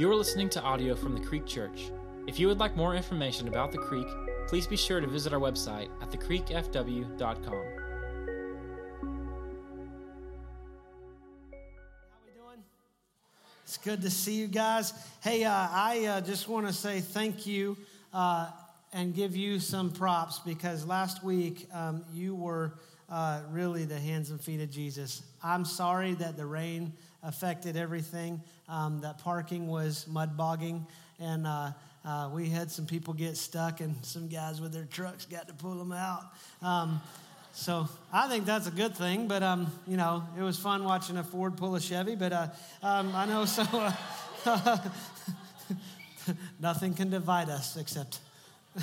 You are listening to audio from the Creek Church. If you would like more information about the Creek, please be sure to visit our website at thecreekfw.com. How we doing? It's good to see you guys. Hey, uh, I uh, just want to say thank you uh, and give you some props because last week um, you were uh, really the hands and feet of Jesus. I'm sorry that the rain affected everything. Um, that parking was mud bogging, and uh, uh, we had some people get stuck, and some guys with their trucks got to pull them out. Um, so I think that's a good thing, but um, you know, it was fun watching a Ford pull a Chevy. But uh, um, I know so. Uh, nothing can divide us except.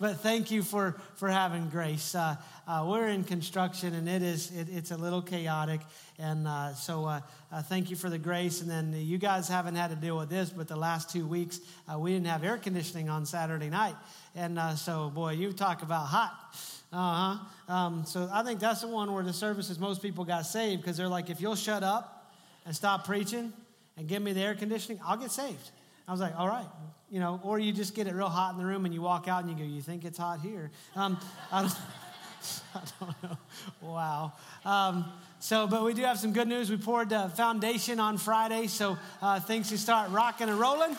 but thank you for for having grace. Uh, uh, we're in construction, and it is it, it's a little chaotic, and uh, so uh, uh, thank you for the grace. And then you guys haven't had to deal with this, but the last two weeks uh, we didn't have air conditioning on Saturday night, and so boy, you talk about hot. Uh huh. Um, so I think that's the one where the services most people got saved because they're like, if you'll shut up and stop preaching and give me the air conditioning, I'll get saved. I was like, all right, you know, or you just get it real hot in the room and you walk out and you go, you think it's hot here? Um, I, don't, I, don't, know. Wow. Um, so, but we do have some good news. We poured the foundation on Friday, so uh, things can start rocking and rolling.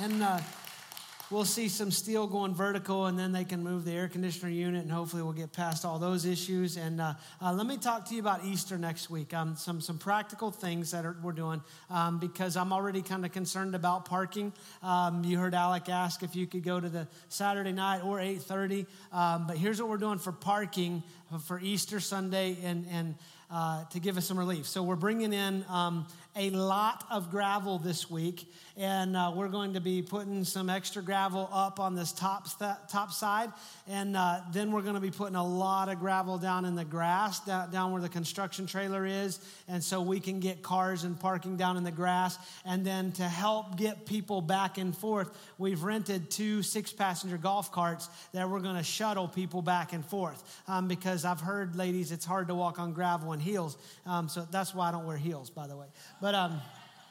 And uh, we'll see some steel going vertical, and then they can move the air conditioner unit, and hopefully we'll get past all those issues. And uh, uh, let me talk to you about Easter next week. Um, some some practical things that are, we're doing um, because I'm already kind of concerned about parking. Um, you heard Alec ask if you could go to the Saturday night or 8:30, um, but here's what we're doing for parking for Easter Sunday and and. Uh, to give us some relief. So, we're bringing in um, a lot of gravel this week, and uh, we're going to be putting some extra gravel up on this top, th- top side. And uh, then we're going to be putting a lot of gravel down in the grass, down, down where the construction trailer is. And so we can get cars and parking down in the grass. And then to help get people back and forth, we've rented two six passenger golf carts that we're going to shuttle people back and forth. Um, because I've heard, ladies, it's hard to walk on gravel in heels. Um, so that's why I don't wear heels, by the way. But, um,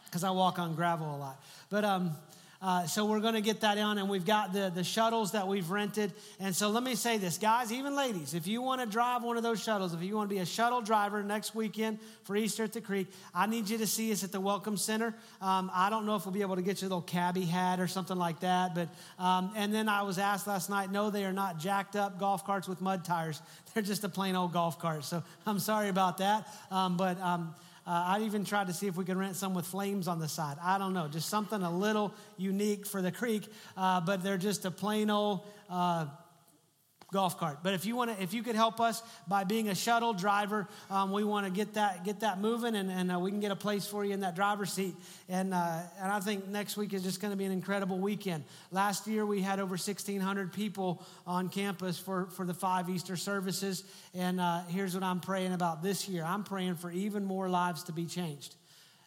because I walk on gravel a lot. But, um, uh, so we're going to get that on, and we've got the, the shuttles that we've rented. And so let me say this, guys, even ladies, if you want to drive one of those shuttles, if you want to be a shuttle driver next weekend for Easter at the Creek, I need you to see us at the Welcome Center. Um, I don't know if we'll be able to get you a little cabbie hat or something like that, but um, and then I was asked last night, no, they are not jacked up golf carts with mud tires. They're just a plain old golf cart. So I'm sorry about that, um, but. Uh, I even tried to see if we could rent some with flames on the side. I don't know, just something a little unique for the creek, uh, but they're just a plain old uh, golf cart. But if you want to, if you could help us by being a shuttle driver, um, we want to get that get that moving, and, and uh, we can get a place for you in that driver's seat. And uh, and I think next week is just going to be an incredible weekend. Last year we had over 1,600 people on campus for for the five Easter services. And uh, here's what I'm praying about this year. I'm praying for even more lives to be changed.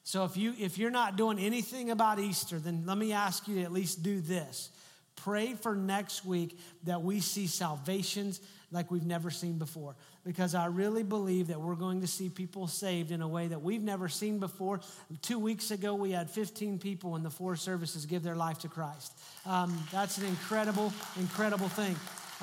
So if you if you're not doing anything about Easter, then let me ask you to at least do this Pray for next week that we see salvations like we've never seen before. Because I really believe that we're going to see people saved in a way that we've never seen before. Two weeks ago, we had 15 people in the four services give their life to Christ. Um, that's an incredible, incredible thing.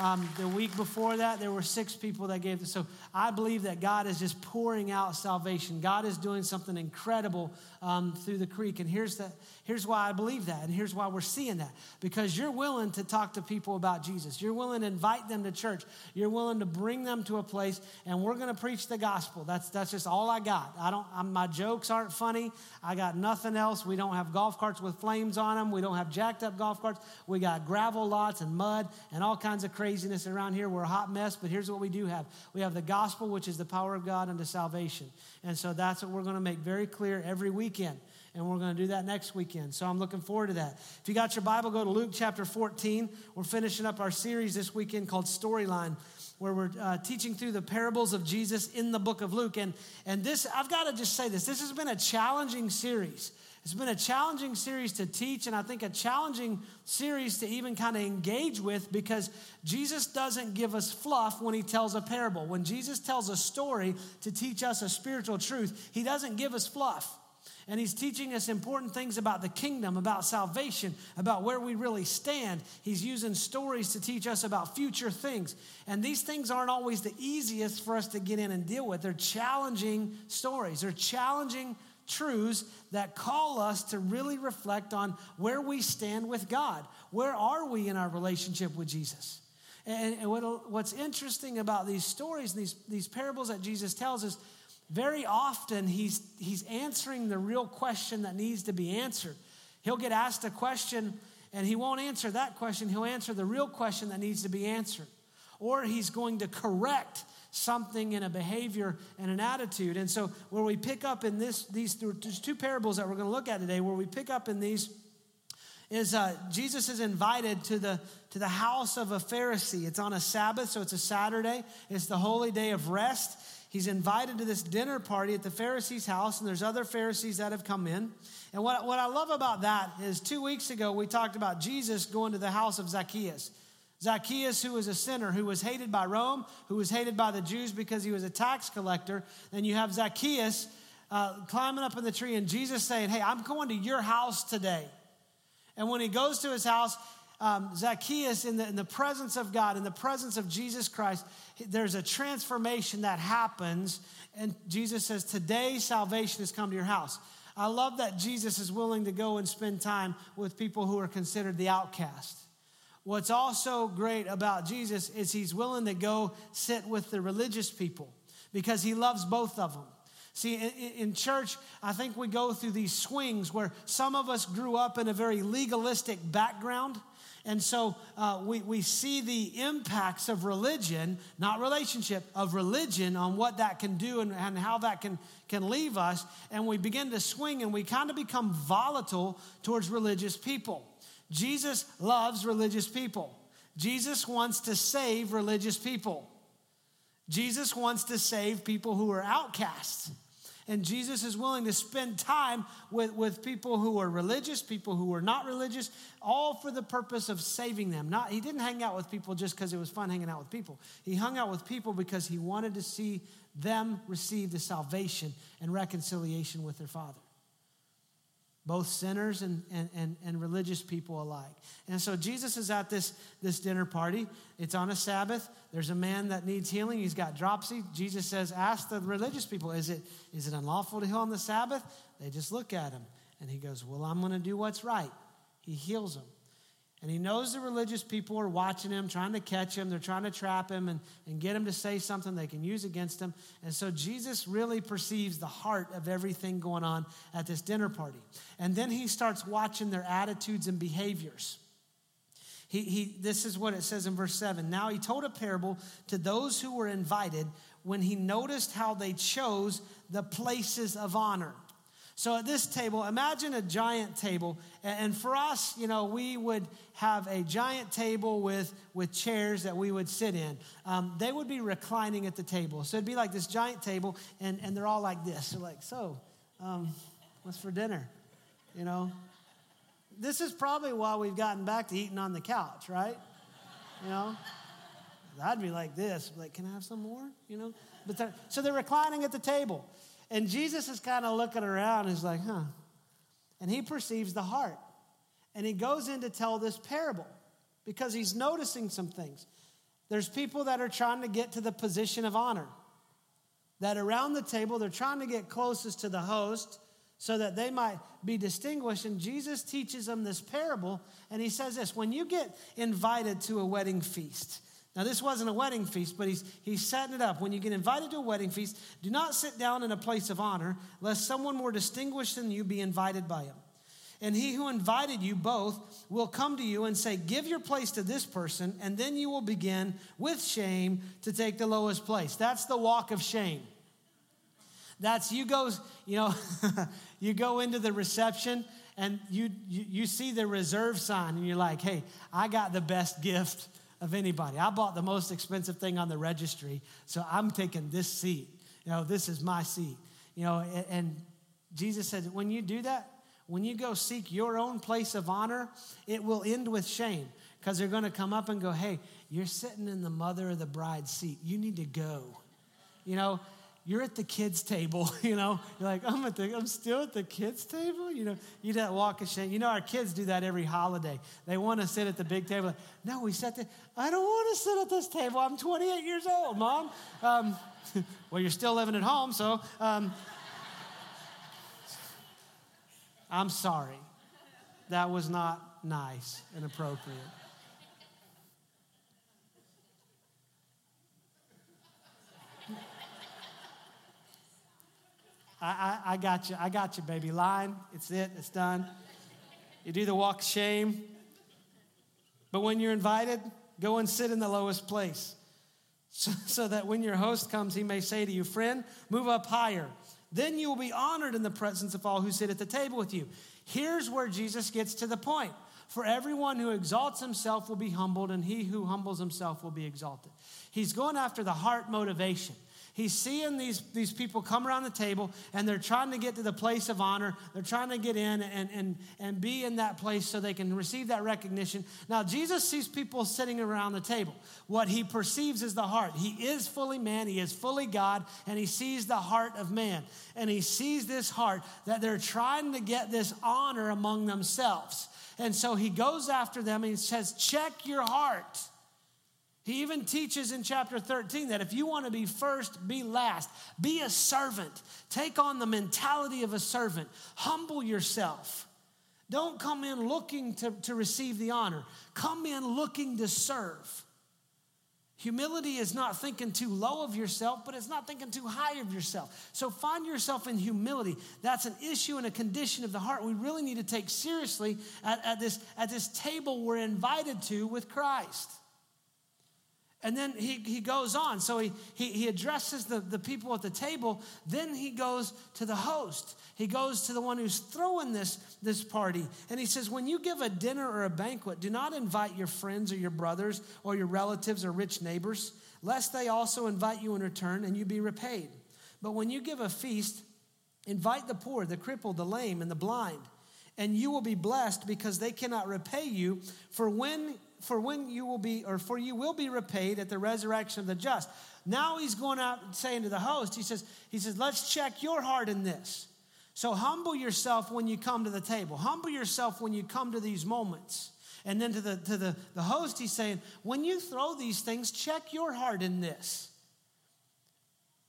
Um, the week before that, there were six people that gave. So I believe that God is just pouring out salvation. God is doing something incredible um, through the creek. And here's the, Here's why I believe that, and here's why we're seeing that. Because you're willing to talk to people about Jesus. You're willing to invite them to church. You're willing to bring them to a place, and we're going to preach the gospel. That's, that's just all I got. I don't, I'm, my jokes aren't funny. I got nothing else. We don't have golf carts with flames on them. We don't have jacked up golf carts. We got gravel lots and mud and all kinds of craziness around here. We're a hot mess, but here's what we do have we have the gospel, which is the power of God unto salvation. And so that's what we're going to make very clear every weekend and we're going to do that next weekend. So I'm looking forward to that. If you got your Bible, go to Luke chapter 14. We're finishing up our series this weekend called Storyline, where we're uh, teaching through the parables of Jesus in the book of Luke. And, and this, I've got to just say this this has been a challenging series. It's been a challenging series to teach, and I think a challenging series to even kind of engage with because Jesus doesn't give us fluff when he tells a parable. When Jesus tells a story to teach us a spiritual truth, he doesn't give us fluff. And he's teaching us important things about the kingdom, about salvation, about where we really stand. He's using stories to teach us about future things. And these things aren't always the easiest for us to get in and deal with. They're challenging stories, they're challenging truths that call us to really reflect on where we stand with God. Where are we in our relationship with Jesus? And, what's interesting about these stories, these, these parables that Jesus tells us, very often he's, he's answering the real question that needs to be answered. He'll get asked a question and he won't answer that question. He'll answer the real question that needs to be answered. Or he's going to correct something in a behavior and an attitude. And so, where we pick up in this, these there's two parables that we're going to look at today, where we pick up in these is uh, Jesus is invited to the, to the house of a Pharisee. It's on a Sabbath, so it's a Saturday. It's the holy day of rest. He's invited to this dinner party at the Pharisee's house, and there's other Pharisees that have come in. And what, what I love about that is two weeks ago, we talked about Jesus going to the house of Zacchaeus. Zacchaeus, who was a sinner, who was hated by Rome, who was hated by the Jews because he was a tax collector. Then you have Zacchaeus uh, climbing up in the tree, and Jesus saying, Hey, I'm going to your house today. And when he goes to his house, um, Zacchaeus, in the, in the presence of God, in the presence of Jesus Christ, there's a transformation that happens. And Jesus says, Today salvation has come to your house. I love that Jesus is willing to go and spend time with people who are considered the outcast. What's also great about Jesus is he's willing to go sit with the religious people because he loves both of them. See, in church, I think we go through these swings where some of us grew up in a very legalistic background and so uh, we, we see the impacts of religion, not relationship, of religion on what that can do and, and how that can, can leave us. And we begin to swing and we kind of become volatile towards religious people. Jesus loves religious people. Jesus wants to save religious people. Jesus wants to save people who are outcasts. And Jesus is willing to spend time with, with people who are religious, people who are not religious, all for the purpose of saving them. Not, he didn't hang out with people just because it was fun hanging out with people. He hung out with people because he wanted to see them receive the salvation and reconciliation with their Father both sinners and, and, and, and, religious people alike. And so Jesus is at this, this dinner party. It's on a Sabbath. There's a man that needs healing. He's got dropsy. Jesus says, Ask the religious people, is it, is it unlawful to heal on the Sabbath? They just look at him. And he goes, Well, I'm going to do what's right. He heals them. And he knows the religious people are watching him, trying to catch him. They're trying to trap him and, and get him to say something they can use against him. And so Jesus really perceives the heart of everything going on at this dinner party. And then he starts watching their attitudes and behaviors. He, he, this is what it says in verse 7. Now he told a parable to those who were invited when he noticed how they chose the places of honor. So at this table, imagine a giant table. And for us, you know, we would have a giant table with, with chairs that we would sit in. Um, they would be reclining at the table. So it'd be like this giant table, and, and they're all like this. They're like, so, um, what's for dinner? You know? This is probably why we've gotten back to eating on the couch, right? You know? I'd be like this, like, can I have some more? You know? But they're, so they're reclining at the table. And Jesus is kind of looking around he's like, huh. And he perceives the heart. And he goes in to tell this parable because he's noticing some things. There's people that are trying to get to the position of honor, that around the table, they're trying to get closest to the host so that they might be distinguished. And Jesus teaches them this parable, and he says this when you get invited to a wedding feast, now, this wasn't a wedding feast, but he's, he's setting it up. When you get invited to a wedding feast, do not sit down in a place of honor, lest someone more distinguished than you be invited by him. And he who invited you both will come to you and say, Give your place to this person, and then you will begin with shame to take the lowest place. That's the walk of shame. That's you go, you know, you go into the reception and you, you, you see the reserve sign, and you're like, Hey, I got the best gift of anybody. I bought the most expensive thing on the registry, so I'm taking this seat. You know, this is my seat. You know, and, and Jesus said, when you do that, when you go seek your own place of honor, it will end with shame because they're going to come up and go, hey, you're sitting in the mother of the bride seat. You need to go. You know, you're at the kids' table, you know. You're like, I'm at the, I'm still at the kids' table, you know. You that walk of shame. You know, our kids do that every holiday. They want to sit at the big table. No, we sat there. I don't want to sit at this table. I'm 28 years old, mom. Um, well, you're still living at home, so. Um, I'm sorry. That was not nice and appropriate. I, I, I, got you. I got you, baby. Line. It's it. It's done. You do the walk of shame. But when you're invited, go and sit in the lowest place. So, so that when your host comes, he may say to you, Friend, move up higher. Then you will be honored in the presence of all who sit at the table with you. Here's where Jesus gets to the point. For everyone who exalts himself will be humbled, and he who humbles himself will be exalted. He's going after the heart motivation. He's seeing these, these people come around the table and they're trying to get to the place of honor. They're trying to get in and, and, and be in that place so they can receive that recognition. Now, Jesus sees people sitting around the table. What he perceives is the heart. He is fully man, he is fully God, and he sees the heart of man. And he sees this heart that they're trying to get this honor among themselves. And so he goes after them and he says, Check your heart. He even teaches in chapter 13 that if you want to be first, be last. Be a servant. Take on the mentality of a servant. Humble yourself. Don't come in looking to, to receive the honor, come in looking to serve. Humility is not thinking too low of yourself, but it's not thinking too high of yourself. So find yourself in humility. That's an issue and a condition of the heart we really need to take seriously at, at, this, at this table we're invited to with Christ. And then he, he goes on. So he, he, he addresses the, the people at the table. Then he goes to the host. He goes to the one who's throwing this, this party. And he says, When you give a dinner or a banquet, do not invite your friends or your brothers or your relatives or rich neighbors, lest they also invite you in return and you be repaid. But when you give a feast, invite the poor, the crippled, the lame, and the blind, and you will be blessed because they cannot repay you. For when for when you will be, or for you will be repaid at the resurrection of the just. Now he's going out saying to the host, he says, he says, let's check your heart in this. So humble yourself when you come to the table. Humble yourself when you come to these moments. And then to the to the, the host, he's saying, when you throw these things, check your heart in this.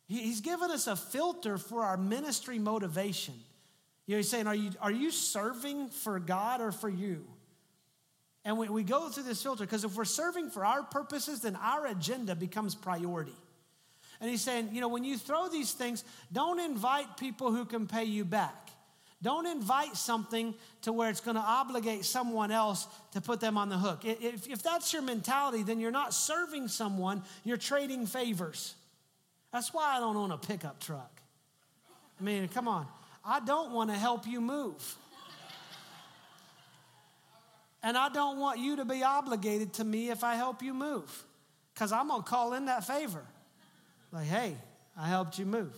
He's given us a filter for our ministry motivation. You know, he's saying, are you, are you serving for God or for you? And we, we go through this filter because if we're serving for our purposes, then our agenda becomes priority. And he's saying, you know, when you throw these things, don't invite people who can pay you back. Don't invite something to where it's going to obligate someone else to put them on the hook. If, if that's your mentality, then you're not serving someone, you're trading favors. That's why I don't own a pickup truck. I mean, come on. I don't want to help you move. And I don't want you to be obligated to me if I help you move, because I'm going to call in that favor. Like, hey, I helped you move.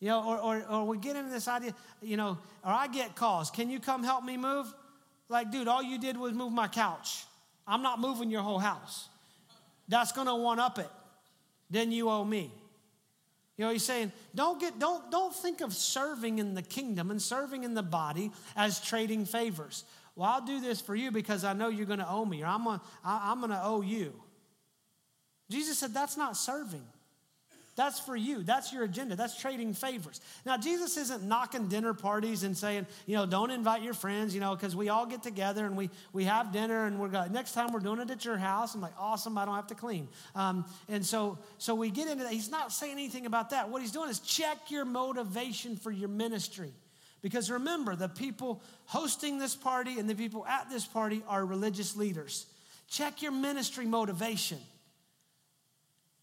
You know, or, or, or we get into this idea, you know, or I get calls. Can you come help me move? Like, dude, all you did was move my couch. I'm not moving your whole house. That's going to one up it. Then you owe me. You know, he's saying, don't get, don't, don't think of serving in the kingdom and serving in the body as trading favors. Well, I'll do this for you because I know you're going to owe me, or I'm going I'm to owe you. Jesus said, That's not serving. That's for you. That's your agenda. That's trading favors. Now, Jesus isn't knocking dinner parties and saying, you know, don't invite your friends, you know, because we all get together and we, we have dinner and we're going, next time we're doing it at your house. I'm like, awesome, I don't have to clean. Um, and so, so we get into that. He's not saying anything about that. What he's doing is check your motivation for your ministry. Because remember, the people hosting this party and the people at this party are religious leaders. Check your ministry motivation.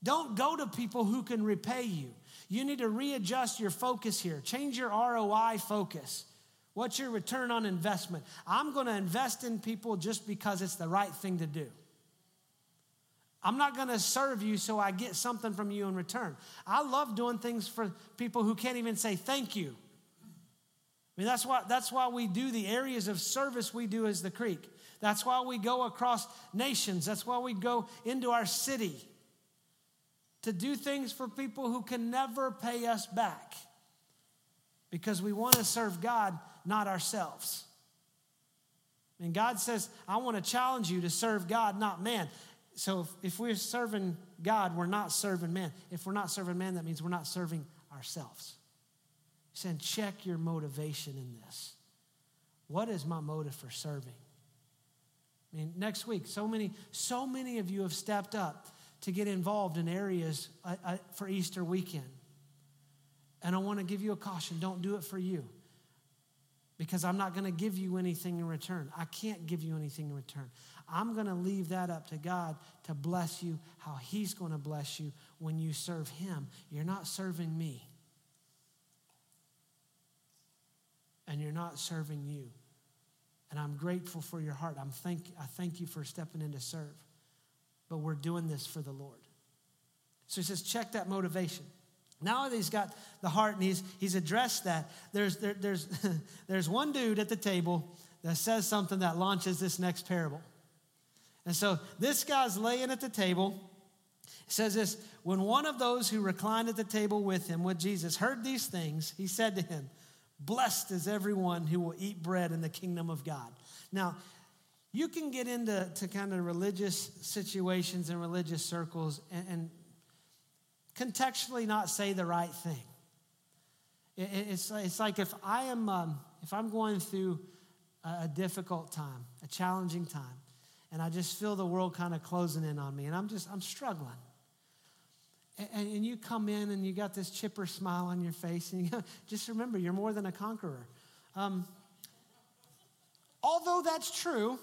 Don't go to people who can repay you. You need to readjust your focus here. Change your ROI focus. What's your return on investment? I'm going to invest in people just because it's the right thing to do. I'm not going to serve you so I get something from you in return. I love doing things for people who can't even say thank you mean, that's why, that's why we do the areas of service we do as the creek. That's why we go across nations. That's why we go into our city. to do things for people who can never pay us back because we want to serve God, not ourselves. And God says, I want to challenge you to serve God, not man. So if, if we're serving God, we're not serving man. If we're not serving man, that means we're not serving ourselves. Saying, check your motivation in this. What is my motive for serving? I mean, next week, so many, so many of you have stepped up to get involved in areas uh, uh, for Easter weekend. And I want to give you a caution don't do it for you because I'm not going to give you anything in return. I can't give you anything in return. I'm going to leave that up to God to bless you how He's going to bless you when you serve Him. You're not serving me, and you're not serving you. And I'm grateful for your heart. I'm thank, I thank you for stepping in to serve. But we're doing this for the Lord. So he says, check that motivation. Now that he's got the heart and he's, he's addressed that, there's, there, there's, there's one dude at the table that says something that launches this next parable. And so this guy's laying at the table. It says this When one of those who reclined at the table with him, with Jesus, heard these things, he said to him, Blessed is everyone who will eat bread in the kingdom of God. Now, you can get into to kind of religious situations and religious circles and, and contextually not say the right thing. It, it's, it's like if I am um, if I'm going through a, a difficult time, a challenging time, and I just feel the world kind of closing in on me, and I'm just I'm struggling and, and you come in and you got this chipper smile on your face, and you go, just remember you're more than a conqueror. Um, although that's true,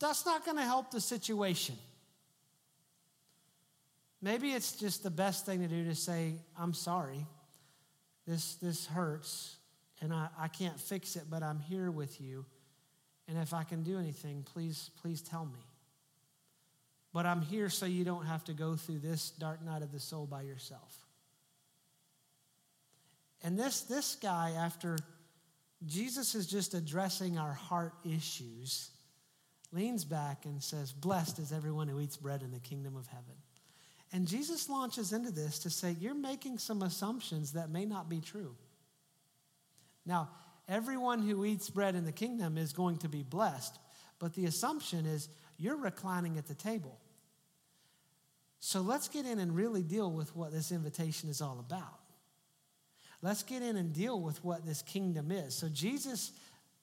that's not going to help the situation. Maybe it's just the best thing to do to say, I'm sorry. This, this hurts, and I, I can't fix it, but I'm here with you. And if I can do anything, please, please tell me. But I'm here so you don't have to go through this dark night of the soul by yourself. And this, this guy, after Jesus is just addressing our heart issues, leans back and says, Blessed is everyone who eats bread in the kingdom of heaven. And Jesus launches into this to say, You're making some assumptions that may not be true. Now, everyone who eats bread in the kingdom is going to be blessed, but the assumption is you're reclining at the table. So let's get in and really deal with what this invitation is all about. Let's get in and deal with what this kingdom is. So Jesus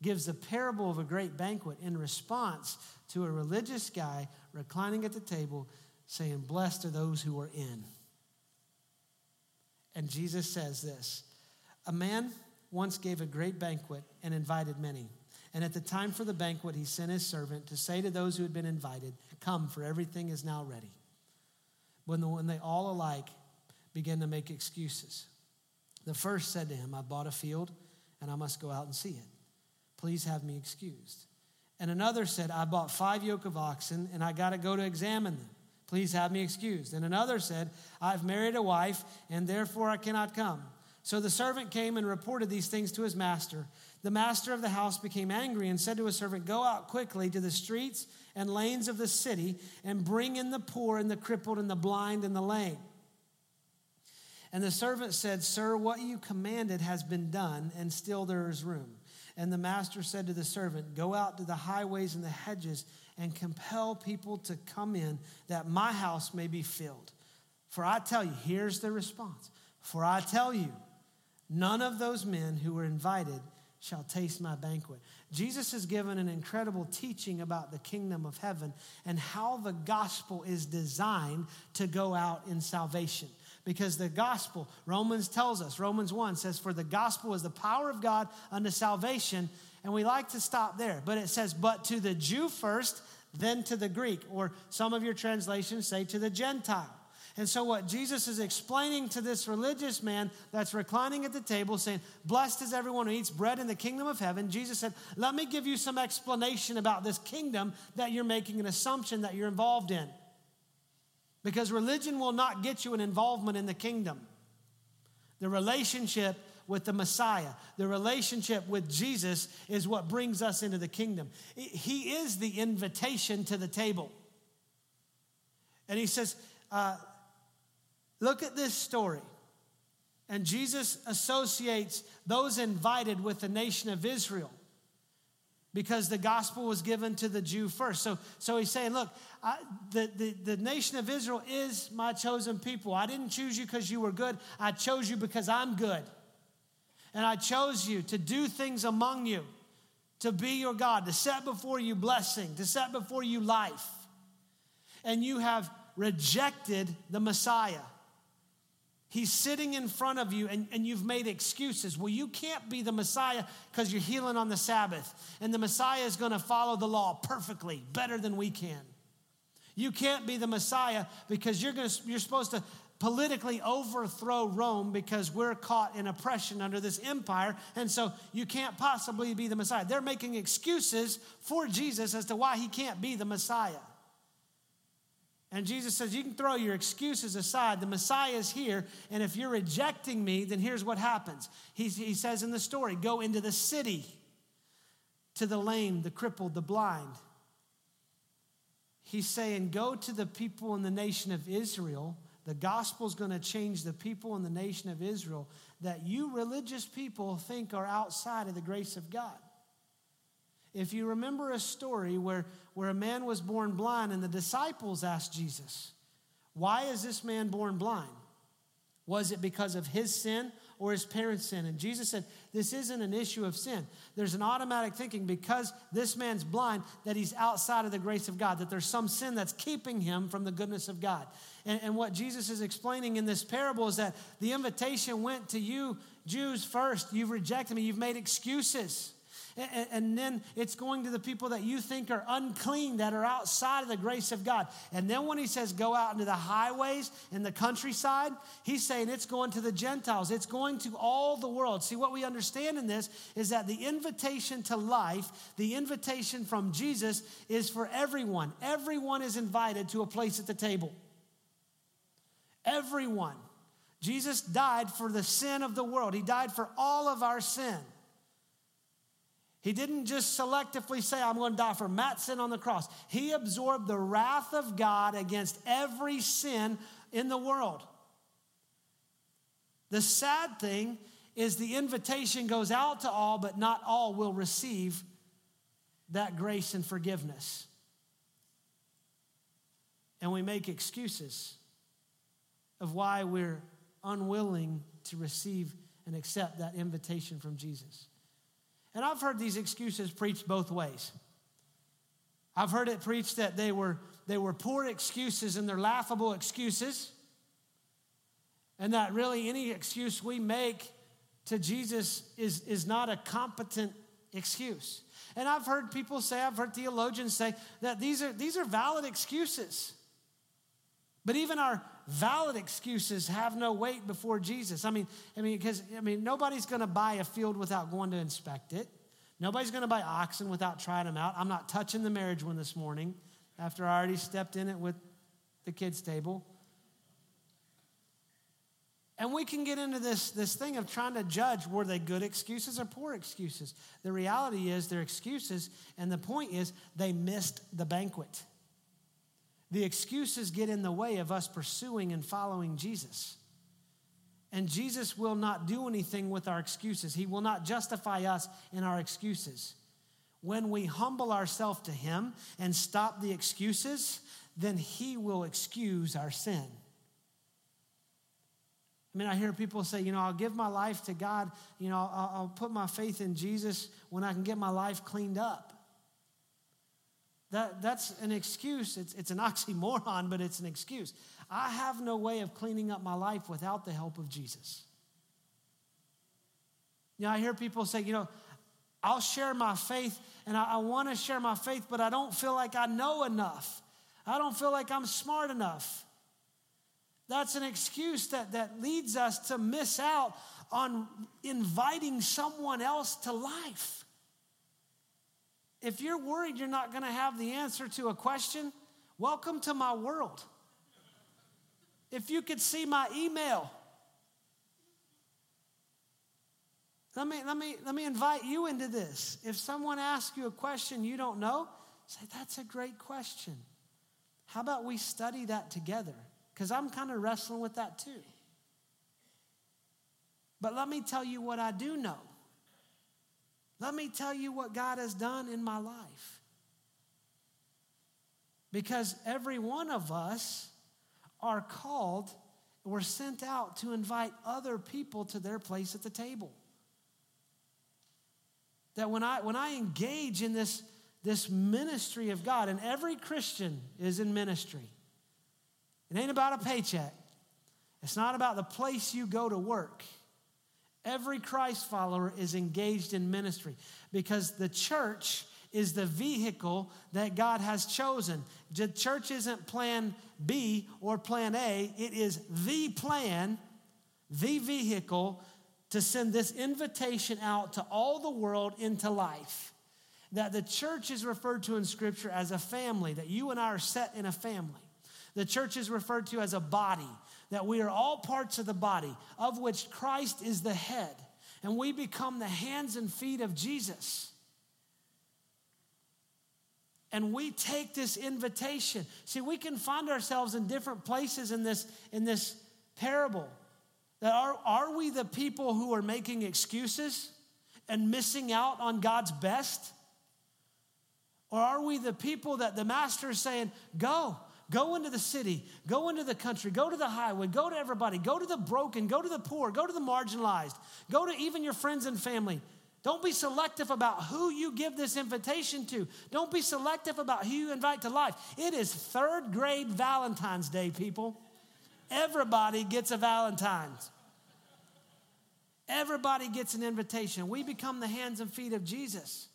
gives a parable of a great banquet in response to a religious guy reclining at the table saying, Blessed are those who are in. And Jesus says this A man once gave a great banquet and invited many. And at the time for the banquet, he sent his servant to say to those who had been invited, Come, for everything is now ready. When, the, when they all alike began to make excuses, the first said to him, I bought a field and I must go out and see it. Please have me excused. And another said, I bought five yoke of oxen and I got to go to examine them. Please have me excused. And another said, I've married a wife and therefore I cannot come. So the servant came and reported these things to his master. The master of the house became angry and said to his servant, Go out quickly to the streets and lanes of the city and bring in the poor and the crippled and the blind and the lame. And the servant said, Sir, what you commanded has been done, and still there is room. And the master said to the servant, Go out to the highways and the hedges and compel people to come in, that my house may be filled. For I tell you, here's the response. For I tell you, none of those men who were invited shall taste my banquet. Jesus has given an incredible teaching about the kingdom of heaven and how the gospel is designed to go out in salvation. Because the gospel, Romans tells us, Romans 1 says, For the gospel is the power of God unto salvation. And we like to stop there, but it says, But to the Jew first, then to the Greek. Or some of your translations say to the Gentile. And so, what Jesus is explaining to this religious man that's reclining at the table, saying, Blessed is everyone who eats bread in the kingdom of heaven, Jesus said, Let me give you some explanation about this kingdom that you're making an assumption that you're involved in. Because religion will not get you an involvement in the kingdom. The relationship with the Messiah, the relationship with Jesus is what brings us into the kingdom. He is the invitation to the table. And he says, uh, look at this story. And Jesus associates those invited with the nation of Israel because the gospel was given to the Jew first. So, so he's saying, look, I, the, the, the nation of Israel is my chosen people. I didn't choose you because you were good, I chose you because I'm good. And I chose you to do things among you, to be your God, to set before you blessing, to set before you life. And you have rejected the Messiah. He's sitting in front of you and, and you've made excuses. Well, you can't be the Messiah because you're healing on the Sabbath. And the Messiah is going to follow the law perfectly, better than we can. You can't be the Messiah because you're, to, you're supposed to politically overthrow Rome because we're caught in oppression under this empire. And so you can't possibly be the Messiah. They're making excuses for Jesus as to why he can't be the Messiah. And Jesus says, You can throw your excuses aside. The Messiah is here. And if you're rejecting me, then here's what happens. He, he says in the story go into the city to the lame, the crippled, the blind. He's saying, Go to the people in the nation of Israel. The gospel's going to change the people in the nation of Israel that you religious people think are outside of the grace of God. If you remember a story where, where a man was born blind and the disciples asked Jesus, Why is this man born blind? Was it because of his sin or his parents' sin? And Jesus said, This isn't an issue of sin. There's an automatic thinking because this man's blind that he's outside of the grace of God, that there's some sin that's keeping him from the goodness of God. And, and what Jesus is explaining in this parable is that the invitation went to you, Jews, first. You've rejected me, you've made excuses. And then it's going to the people that you think are unclean, that are outside of the grace of God. And then when he says go out into the highways in the countryside, he's saying it's going to the Gentiles, it's going to all the world. See, what we understand in this is that the invitation to life, the invitation from Jesus, is for everyone. Everyone is invited to a place at the table. Everyone. Jesus died for the sin of the world, He died for all of our sin. He didn't just selectively say, I'm going to die for Matt's sin on the cross. He absorbed the wrath of God against every sin in the world. The sad thing is the invitation goes out to all, but not all will receive that grace and forgiveness. And we make excuses of why we're unwilling to receive and accept that invitation from Jesus. And I've heard these excuses preached both ways. I've heard it preached that they were, they were poor excuses and they're laughable excuses. And that really any excuse we make to Jesus is, is not a competent excuse. And I've heard people say, I've heard theologians say that these are, these are valid excuses. But even our valid excuses have no weight before Jesus. I mean, I mean, because I mean, nobody's going to buy a field without going to inspect it. Nobody's going to buy oxen without trying them out. I'm not touching the marriage one this morning after I already stepped in it with the kids' table. And we can get into this, this thing of trying to judge were they good excuses or poor excuses. The reality is they're excuses, and the point is they missed the banquet. The excuses get in the way of us pursuing and following Jesus. And Jesus will not do anything with our excuses. He will not justify us in our excuses. When we humble ourselves to Him and stop the excuses, then He will excuse our sin. I mean, I hear people say, you know, I'll give my life to God, you know, I'll, I'll put my faith in Jesus when I can get my life cleaned up. That, that's an excuse. It's, it's an oxymoron, but it's an excuse. I have no way of cleaning up my life without the help of Jesus. You know, I hear people say, you know, I'll share my faith and I, I want to share my faith, but I don't feel like I know enough. I don't feel like I'm smart enough. That's an excuse that, that leads us to miss out on inviting someone else to life. If you're worried you're not going to have the answer to a question, welcome to my world. If you could see my email, let me, let me, let me invite you into this. If someone asks you a question you don't know, say, That's a great question. How about we study that together? because I'm kind of wrestling with that too. But let me tell you what I do know. Let me tell you what God has done in my life. Because every one of us are called, we're sent out to invite other people to their place at the table. That when I when I engage in this, this ministry of God, and every Christian is in ministry. It ain't about a paycheck. It's not about the place you go to work. Every Christ follower is engaged in ministry because the church is the vehicle that God has chosen. The church isn't plan B or plan A, it is the plan, the vehicle to send this invitation out to all the world into life. That the church is referred to in Scripture as a family, that you and I are set in a family. The church is referred to as a body, that we are all parts of the body, of which Christ is the head, and we become the hands and feet of Jesus. And we take this invitation. See, we can find ourselves in different places in this, in this parable. That are, are we the people who are making excuses and missing out on God's best? Or are we the people that the master is saying, go, Go into the city, go into the country, go to the highway, go to everybody, go to the broken, go to the poor, go to the marginalized, go to even your friends and family. Don't be selective about who you give this invitation to. Don't be selective about who you invite to life. It is third grade Valentine's Day, people. Everybody gets a Valentine's. Everybody gets an invitation. We become the hands and feet of Jesus.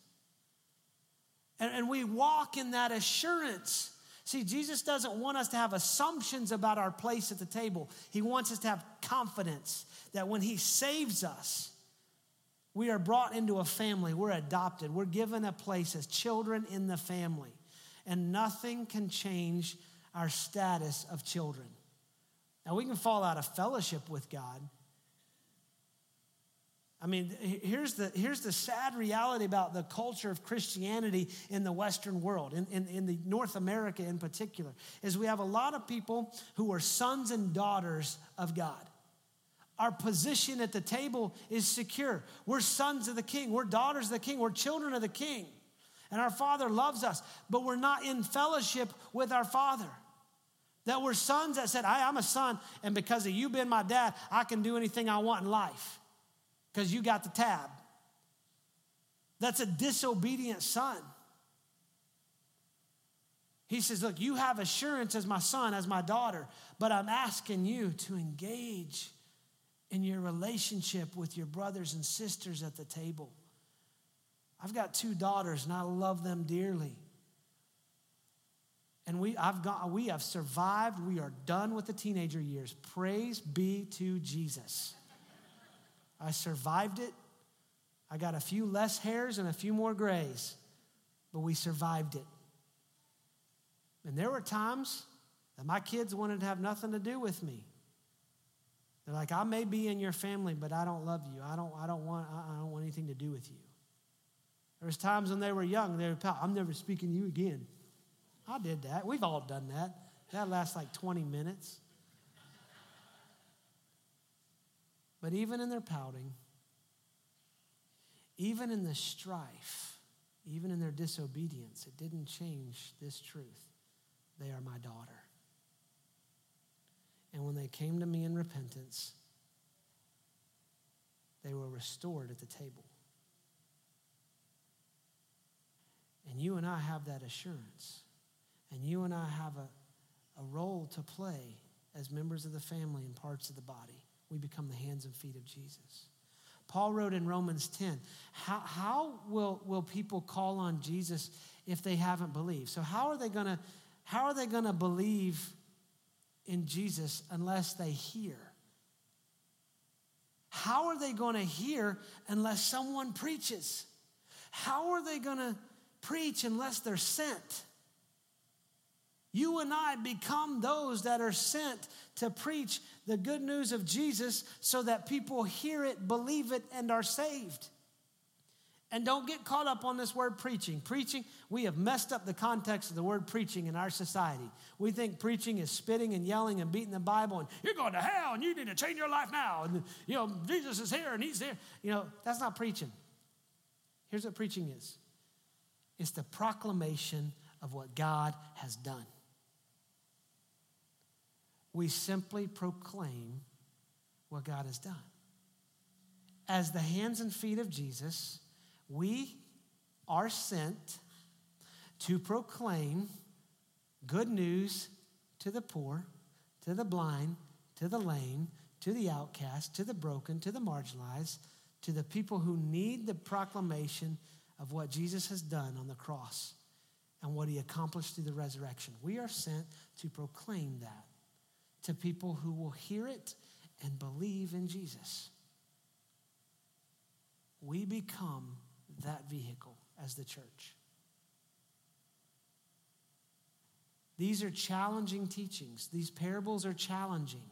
And, and we walk in that assurance See, Jesus doesn't want us to have assumptions about our place at the table. He wants us to have confidence that when He saves us, we are brought into a family, we're adopted, we're given a place as children in the family. And nothing can change our status of children. Now, we can fall out of fellowship with God, I mean, here's the, here's the sad reality about the culture of Christianity in the Western world, in, in, in the North America in particular, is we have a lot of people who are sons and daughters of God. Our position at the table is secure. We're sons of the king, we're daughters of the king, we're children of the king. And our father loves us, but we're not in fellowship with our father. That we're sons that said, I'm a son, and because of you being my dad, I can do anything I want in life because you got the tab. That's a disobedient son. He says, Look, you have assurance as my son, as my daughter, but I'm asking you to engage in your relationship with your brothers and sisters at the table. I've got two daughters and I love them dearly. And we, I've got, we have survived. We are done with the teenager years. Praise be to Jesus. I survived it. I got a few less hairs and a few more grays, but we survived it. And there were times that my kids wanted to have nothing to do with me. They're like, I may be in your family, but I don't love you. I don't, I don't, want, I don't want anything to do with you. There was times when they were young, they were, I'm never speaking to you again. I did that. We've all done that. That lasts like 20 minutes. But even in their pouting, even in the strife, even in their disobedience, it didn't change this truth. They are my daughter. And when they came to me in repentance, they were restored at the table. And you and I have that assurance. And you and I have a, a role to play as members of the family and parts of the body we become the hands and feet of Jesus. Paul wrote in Romans 10, how, how will, will people call on Jesus if they haven't believed? So how are they gonna, how are they gonna believe in Jesus unless they hear? How are they gonna hear unless someone preaches? How are they gonna preach unless they're sent? You and I become those that are sent to preach the good news of Jesus so that people hear it, believe it, and are saved. And don't get caught up on this word preaching. Preaching, we have messed up the context of the word preaching in our society. We think preaching is spitting and yelling and beating the Bible and you're going to hell and you need to change your life now. And, you know, Jesus is here and he's there. You know, that's not preaching. Here's what preaching is it's the proclamation of what God has done. We simply proclaim what God has done. As the hands and feet of Jesus, we are sent to proclaim good news to the poor, to the blind, to the lame, to the outcast, to the broken, to the marginalized, to the people who need the proclamation of what Jesus has done on the cross and what he accomplished through the resurrection. We are sent to proclaim that to people who will hear it and believe in Jesus. We become that vehicle as the church. These are challenging teachings. These parables are challenging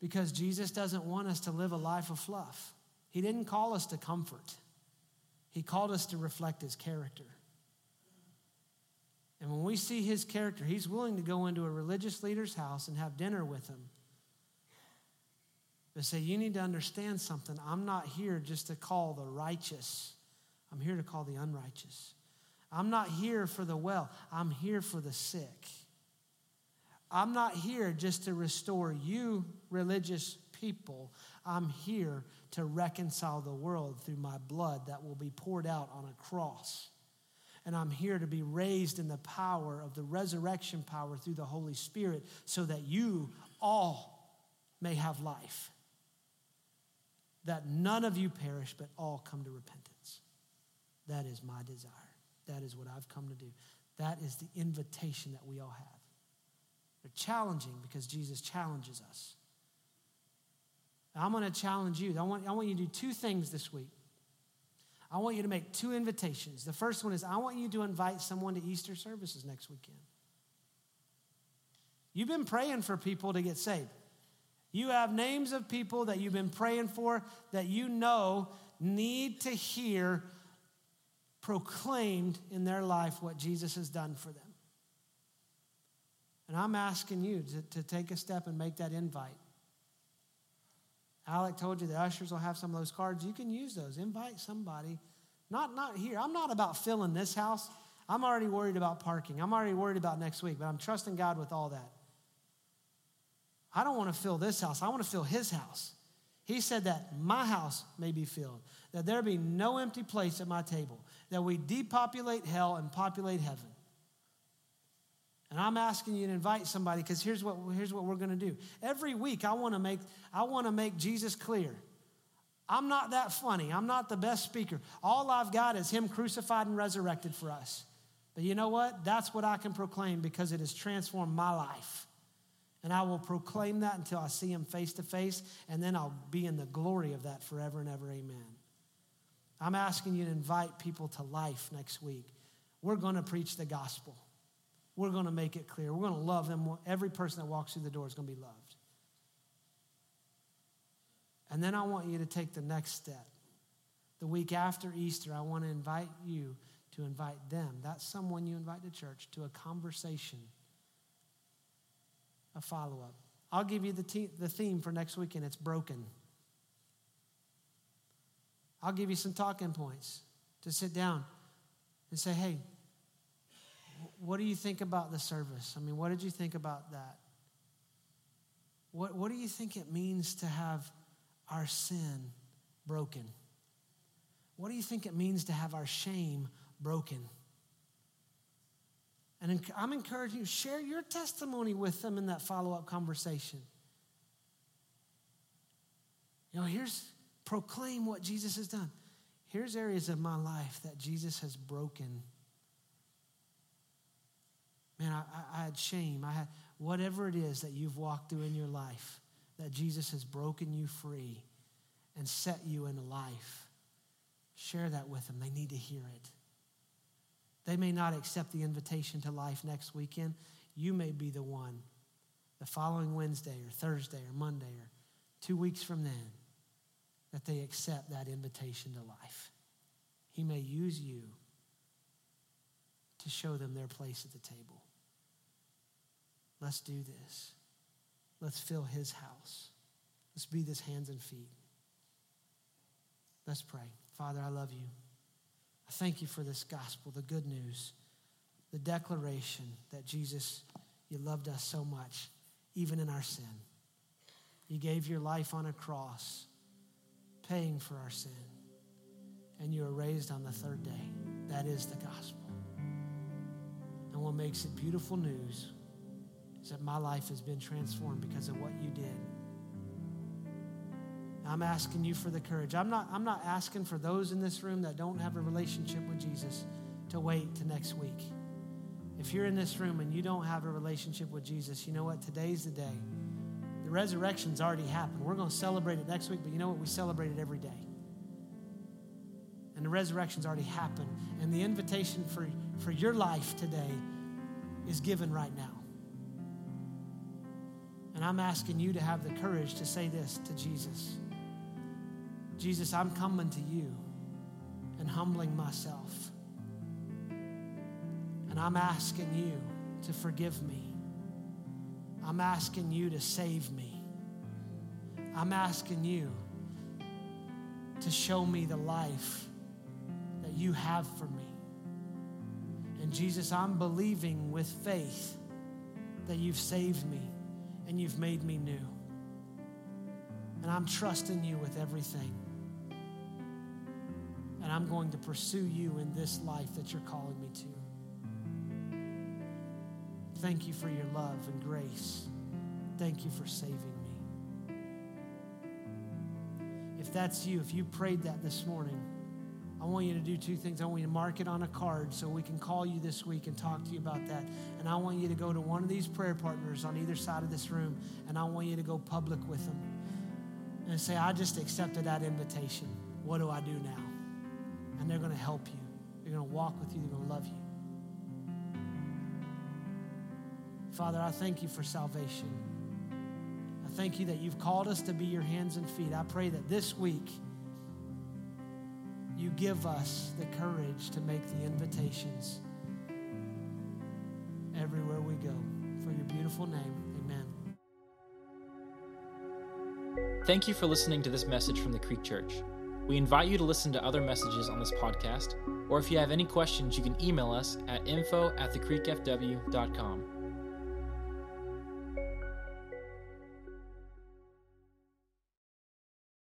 because Jesus doesn't want us to live a life of fluff. He didn't call us to comfort, He called us to reflect His character. And when we see His character, He's willing to go into a religious leader's house and have dinner with him but say, you need to understand something. I'm not here just to call the righteous, I'm here to call the unrighteous. I'm not here for the well, I'm here for the sick. I'm not here just to restore you, religious people. I'm here to reconcile the world through my blood that will be poured out on a cross. And I'm here to be raised in the power of the resurrection power through the Holy Spirit so that you all may have life that none of you perish, but all come to repentance. That is my desire. That is what I've come to do. That is the invitation that we all have. They're challenging because Jesus challenges us. I'm going to challenge you. I want, I want you to do two things this week. I want you to make two invitations. The first one is I want you to invite someone to Easter services next weekend. You've been praying for people to get saved. You have names of people that you've been praying for that you know need to hear proclaimed in their life what Jesus has done for them. And I'm asking you to, to take a step and make that invite. Alec told you the ushers will have some of those cards. You can use those. Invite somebody. Not, not here. I'm not about filling this house. I'm already worried about parking. I'm already worried about next week, but I'm trusting God with all that. I don't want to fill this house. I want to fill his house. He said that my house may be filled, that there be no empty place at my table, that we depopulate hell and populate heaven. And I'm asking you to invite somebody because here's what, here's what we're going to do. Every week, I want to make, I want to make Jesus clear. I'm not that funny. I'm not the best speaker. All I've got is Him crucified and resurrected for us. But you know what? That's what I can proclaim because it has transformed my life. And I will proclaim that until I see him face to face, and then I'll be in the glory of that forever and ever. Amen. I'm asking you to invite people to life next week. We're going to preach the gospel. We're going to make it clear. We're going to love them. Every person that walks through the door is going to be loved. And then I want you to take the next step. The week after Easter, I want to invite you to invite them. That's someone you invite to church to a conversation a follow up. I'll give you the, te- the theme for next weekend. It's broken. I'll give you some talking points to sit down and say, hey, what do you think about the service? I mean, what did you think about that? What, what do you think it means to have our sin broken? What do you think it means to have our shame broken? And I'm encouraging you, share your testimony with them in that follow up conversation. You know, here's proclaim what Jesus has done. Here's areas of my life that Jesus has broken. Man, I, I, had shame. I had whatever it is that you've walked through in your life, that Jesus has broken you free and set you in life. Share that with them. They need to hear it. They may not accept the invitation to life next weekend. You may be the one the following Wednesday or Thursday or Monday or two weeks from then that they accept that invitation to life. He may use you to show them their place at the table. Let's do this. Let's fill his house. Let's be his hands and feet. Let's pray. Father, I love you. I thank you for this gospel, the good news, the declaration that Jesus, you loved us so much, even in our sin. You gave your life on a cross, paying for our sin, and you were raised on the third day. That is the gospel. And what makes it beautiful news that my life has been transformed because of what you did. I'm asking you for the courage. I'm not, I'm not asking for those in this room that don't have a relationship with Jesus to wait to next week. If you're in this room and you don't have a relationship with Jesus, you know what? Today's the day. The resurrection's already happened. We're going to celebrate it next week, but you know what? We celebrate it every day. And the resurrection's already happened. And the invitation for, for your life today is given right now. And I'm asking you to have the courage to say this to Jesus Jesus, I'm coming to you and humbling myself. And I'm asking you to forgive me. I'm asking you to save me. I'm asking you to show me the life that you have for me. And Jesus, I'm believing with faith that you've saved me and you've made me new. And I'm trusting you with everything. And I'm going to pursue you in this life that you're calling me to. Thank you for your love and grace. Thank you for saving me. If that's you, if you prayed that this morning, I want you to do two things. I want you to mark it on a card so we can call you this week and talk to you about that. And I want you to go to one of these prayer partners on either side of this room, and I want you to go public with them and say, I just accepted that invitation. What do I do now? And they're going to help you. They're going to walk with you. They're going to love you. Father, I thank you for salvation. I thank you that you've called us to be your hands and feet. I pray that this week, you give us the courage to make the invitations everywhere we go. For your beautiful name, amen. Thank you for listening to this message from the Creek Church. We invite you to listen to other messages on this podcast, or if you have any questions, you can email us at info at thecreekfw.com.